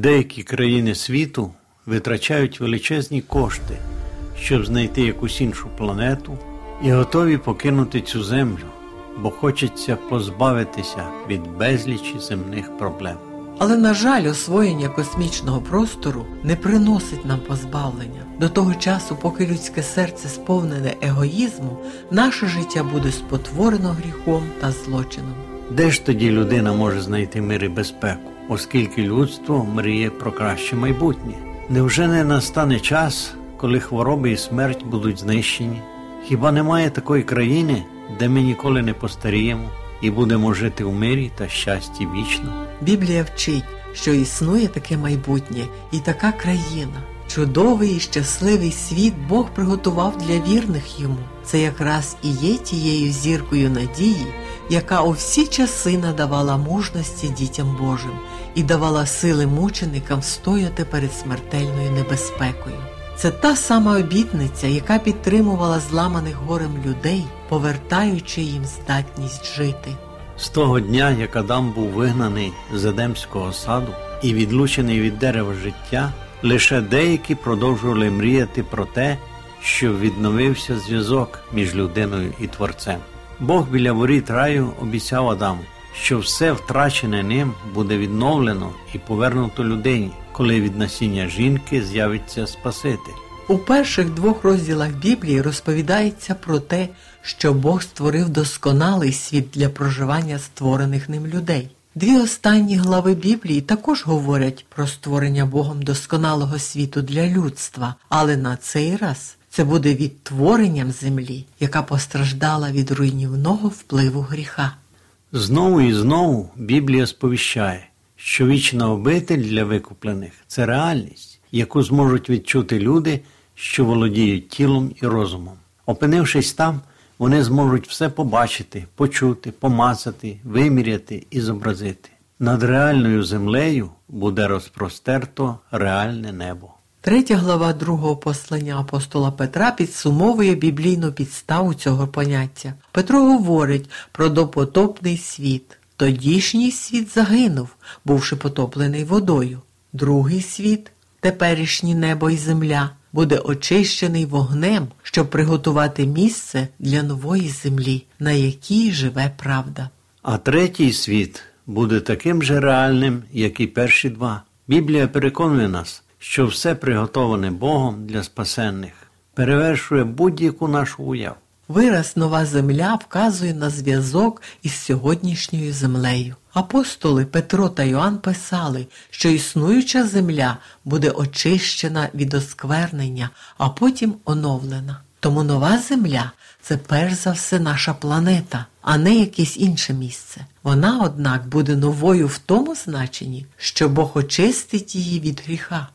Деякі країни світу витрачають величезні кошти, щоб знайти якусь іншу планету, і готові покинути цю землю, бо хочеться позбавитися від безлічі земних проблем. Але, на жаль, освоєння космічного простору не приносить нам позбавлення. До того часу, поки людське серце сповнене егоїзму, наше життя буде спотворено гріхом та злочином. Де ж тоді людина може знайти мир і безпеку, оскільки людство мріє про краще майбутнє? Невже не настане час, коли хвороби і смерть будуть знищені? Хіба немає такої країни, де ми ніколи не постаріємо і будемо жити в мирі та щасті вічно? Біблія вчить, що існує таке майбутнє і така країна. Чудовий і щасливий світ Бог приготував для вірних йому. Це якраз і є тією зіркою надії, яка у всі часи надавала мужності дітям Божим і давала сили мученикам стояти перед смертельною небезпекою. Це та сама обітниця, яка підтримувала зламаних горем людей, повертаючи їм здатність жити. З того дня, як Адам був вигнаний з Едемського саду і відлучений від дерева життя, лише деякі продовжували мріяти про те, що відновився зв'язок між людиною і творцем. Бог біля воріт раю обіцяв Адаму, що все втрачене ним буде відновлено і повернуто людині, коли від насіння жінки з'явиться Спаситель. У перших двох розділах Біблії розповідається про те, що Бог створив досконалий світ для проживання створених ним людей. Дві останні глави Біблії також говорять про створення Богом досконалого світу для людства, але на цей раз це буде відтворенням землі, яка постраждала від руйнівного впливу гріха. Знову і знову Біблія сповіщає, що вічна обитель для викуплених це реальність, яку зможуть відчути люди, що володіють тілом і розумом. Опинившись там, вони зможуть все побачити, почути, помацати, виміряти і зобразити. Над реальною землею буде розпростерто реальне небо. Третя глава другого послання апостола Петра підсумовує біблійну підставу цього поняття. Петро говорить про допотопний світ. Тодішній світ загинув, бувши потоплений водою. Другий світ, теперішнє небо і земля, буде очищений вогнем, щоб приготувати місце для нової землі, на якій живе правда. А третій світ буде таким же реальним, як і перші два. Біблія переконує нас, що все приготоване Богом для спасенних перевершує будь-яку нашу уяву. Вираз нова земля вказує на зв'язок із сьогоднішньою землею. Апостоли Петро та Йоанн писали, що існуюча земля буде очищена від осквернення, а потім оновлена. Тому нова земля це перш за все наша планета, а не якесь інше місце. Вона, однак, буде новою в тому значенні, що Бог очистить її від гріха.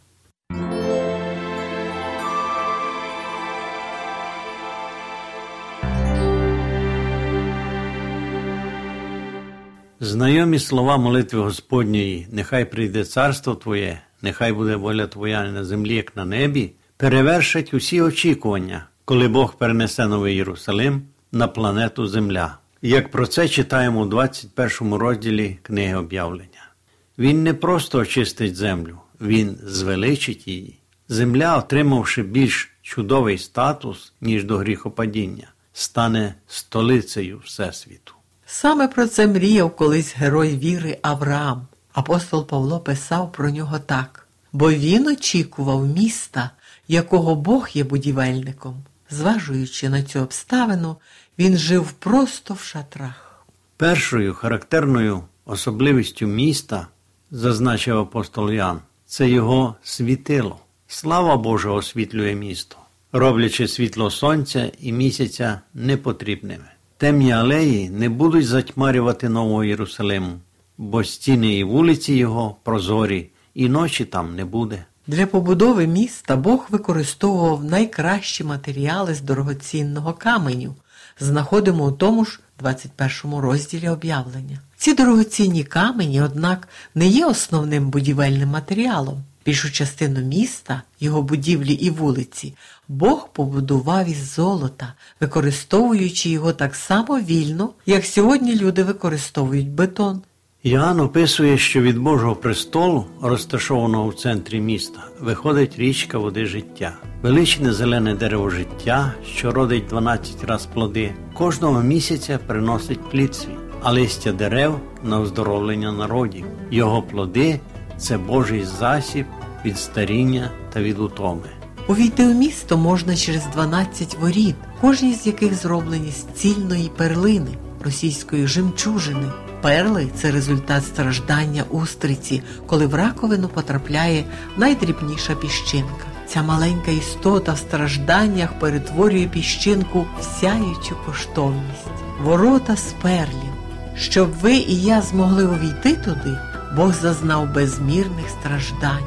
Знайомі слова молитви Господньої, нехай прийде царство Твоє, нехай буде воля Твоя на землі, як на небі, перевершать усі очікування, коли Бог перенесе Новий Єрусалим на планету Земля. Як про це читаємо у 21 розділі книги об'явлення. Він не просто очистить землю, він звеличить її. Земля, отримавши більш чудовий статус, ніж до гріхопадіння, стане столицею Всесвіту. Саме про це мріяв колись герой віри Авраам. Апостол Павло писав про нього так: бо він очікував міста, якого Бог є будівельником. Зважуючи на цю обставину, він жив просто в шатрах. Першою характерною особливістю міста, зазначив апостол Ян, це його світило. Слава Божа освітлює місто, роблячи світло сонця і місяця непотрібними. Темні алеї не будуть затьмарювати Нового Єрусалиму, бо стіни і вулиці його прозорі, і ночі там не буде. Для побудови міста Бог використовував найкращі матеріали з дорогоцінного каменю. Знаходимо у тому ж 21 розділі об'явлення. Ці дорогоцінні камені, однак, не є основним будівельним матеріалом. Більшу частину міста, його будівлі і вулиці, Бог побудував із золота, використовуючи його так само вільно, як сьогодні люди використовують бетон. Іоанн описує, що від Божого престолу, розташованого в центрі міста, виходить річка води життя, величне зелене дерево життя, що родить 12 раз плоди, кожного місяця приносить плід свій, а листя дерев на оздоровлення народів. Його плоди це Божий засіб від старіння та від утоми. Увійти у місто можна через 12 воріт, кожні з яких зроблені з цільної перлини, російської жемчужини. Перли це результат страждання устриці, коли в раковину потрапляє найдрібніша піщинка. Ця маленька істота в стражданнях перетворює піщинку в сяючу коштовність, ворота з перлів. Щоб ви і я змогли увійти туди, Бог зазнав безмірних страждань,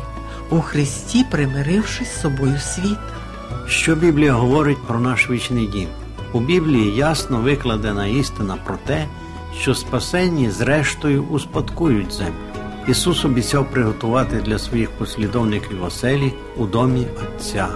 у Христі примирившись з собою світ. Що Біблія говорить про наш вічний дім? У Біблії ясно викладена істина про те, що спасенні зрештою успадкують землю. Ісус обіцяв приготувати для своїх послідовників оселі у домі Отця.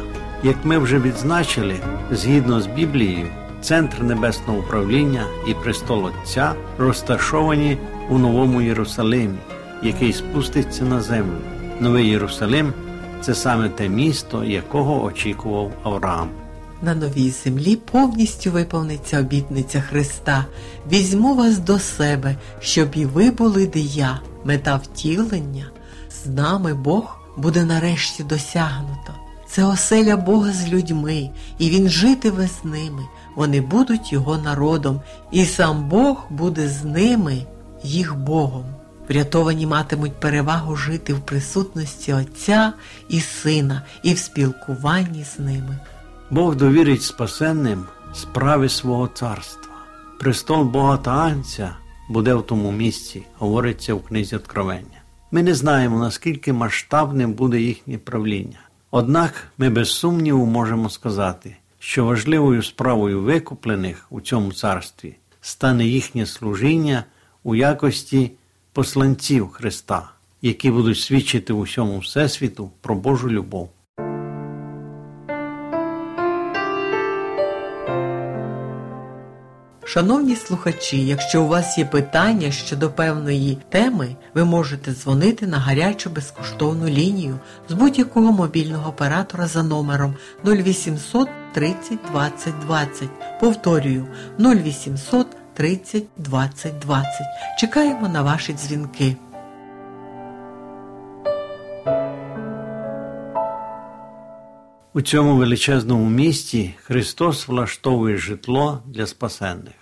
Як ми вже відзначили, згідно з Біблією, центр небесного управління і престол Отця розташовані у Новому Єрусалимі, який спуститься на землю. Новий Єрусалим це саме те місто, якого очікував Авраам. На новій землі повністю виповниться обітниця Христа. Візьму вас до себе, щоб і ви були, де я. Мета втілення. З нами Бог буде нарешті досягнуто. Це оселя Бога з людьми, і Він житиме з ними. Вони будуть його народом, і сам Бог буде з ними, їх Богом. Врятовані матимуть перевагу жити в присутності Отця і Сина, і в спілкуванні з ними. Бог довірить спасенним справи свого царства. Престол Бога та Анця буде в тому місці, говориться в книзі Откровення. Ми не знаємо, наскільки масштабним буде їхнє правління. Однак ми без сумніву можемо сказати, що важливою справою викуплених у цьому царстві стане їхнє служіння у якості посланців Христа, які будуть свідчити усьому Всесвіту про Божу любов. Шановні слухачі, якщо у вас є питання щодо певної теми, ви можете дзвонити на гарячу безкоштовну лінію з будь-якого мобільного оператора за номером 0800 30 20 20. Повторюю 0800 30 20 20. Чекаємо на ваші дзвінки. У цьому величезному місті Христос влаштовує житло для спасенних.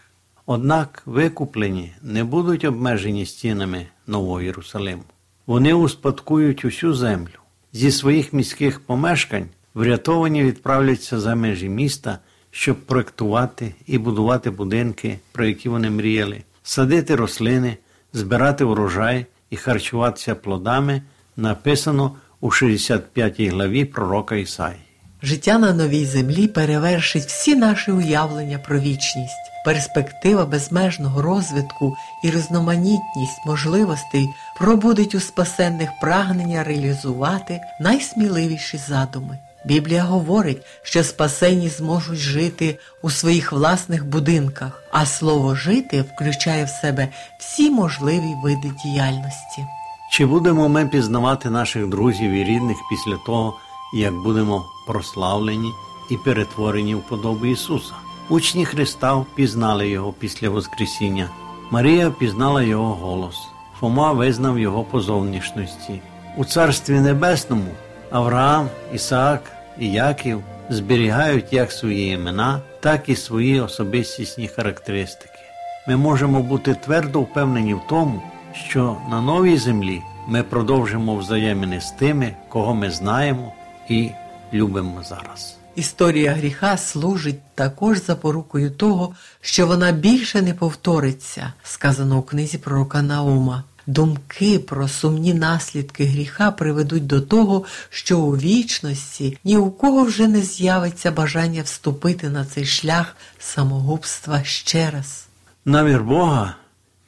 Однак викуплені не будуть обмежені стінами Нового Єрусалиму. Вони успадкують усю землю. Зі своїх міських помешкань врятовані відправляться за межі міста, щоб проектувати і будувати будинки, про які вони мріяли, садити рослини, збирати урожай і харчуватися плодами, написано у 65 главі пророка Ісаї. Життя на новій землі перевершить всі наші уявлення про вічність. Перспектива безмежного розвитку і різноманітність можливостей пробудить у спасенних прагнення реалізувати найсміливіші задуми. Біблія говорить, що спасені зможуть жити у своїх власних будинках, а слово жити включає в себе всі можливі види діяльності. Чи будемо ми пізнавати наших друзів і рідних після того, як будемо прославлені і перетворені в подобу Ісуса? Учні Христа впізнали Його після Воскресіння. Марія впізнала Його голос, Фома визнав Його по зовнішності. У Царстві Небесному Авраам, Ісаак і Яків зберігають як свої імена, так і свої особистісні характеристики. Ми можемо бути твердо впевнені в тому, що на новій землі ми продовжимо взаємини з тими, кого ми знаємо і любимо зараз. Історія гріха служить також запорукою того, що вона більше не повториться, сказано у книзі пророка Наума. Думки про сумні наслідки гріха приведуть до того, що у вічності ні у кого вже не з'явиться бажання вступити на цей шлях самогубства ще раз. Намір Бога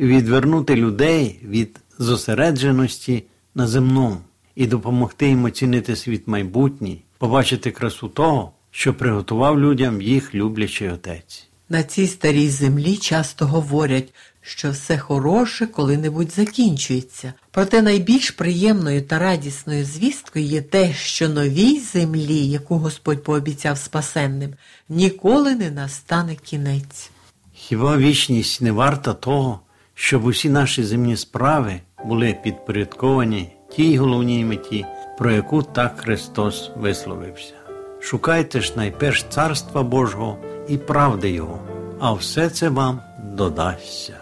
відвернути людей від зосередженості на земному і допомогти їм оцінити світ майбутній, побачити красу того, що приготував людям їх люблячий отець. На цій старій землі часто говорять, що все хороше коли-небудь закінчується. Проте найбільш приємною та радісною звісткою є те, що новій землі, яку Господь пообіцяв спасенним, ніколи не настане кінець. Хіба вічність не варта того, щоб усі наші земні справи були підпорядковані тій головній меті, про яку так Христос висловився? Шукайте ж найперш Царства Божого і правди Його, а все це вам додасться.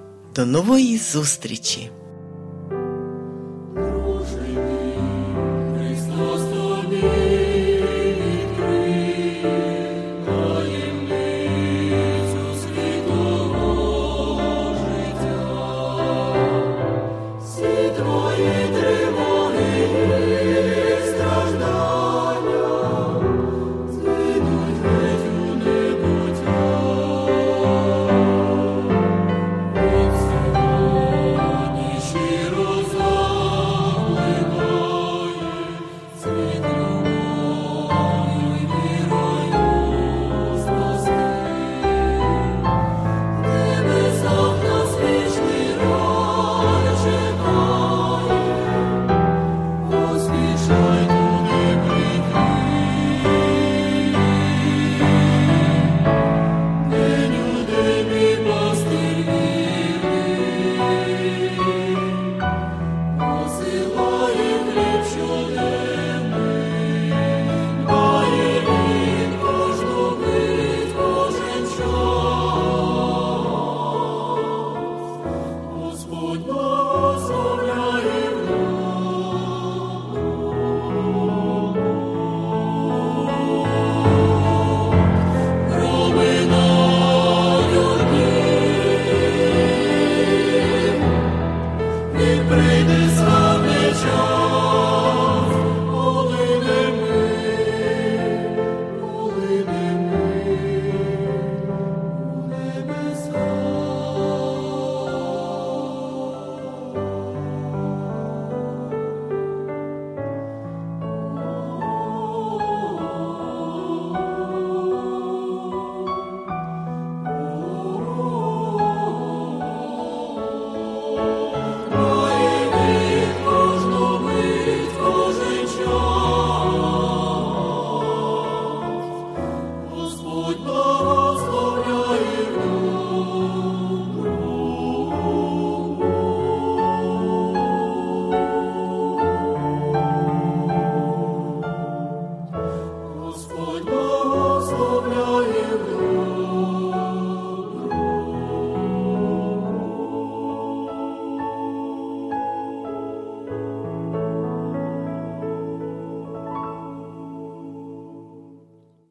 До нової зустрічі! Lord.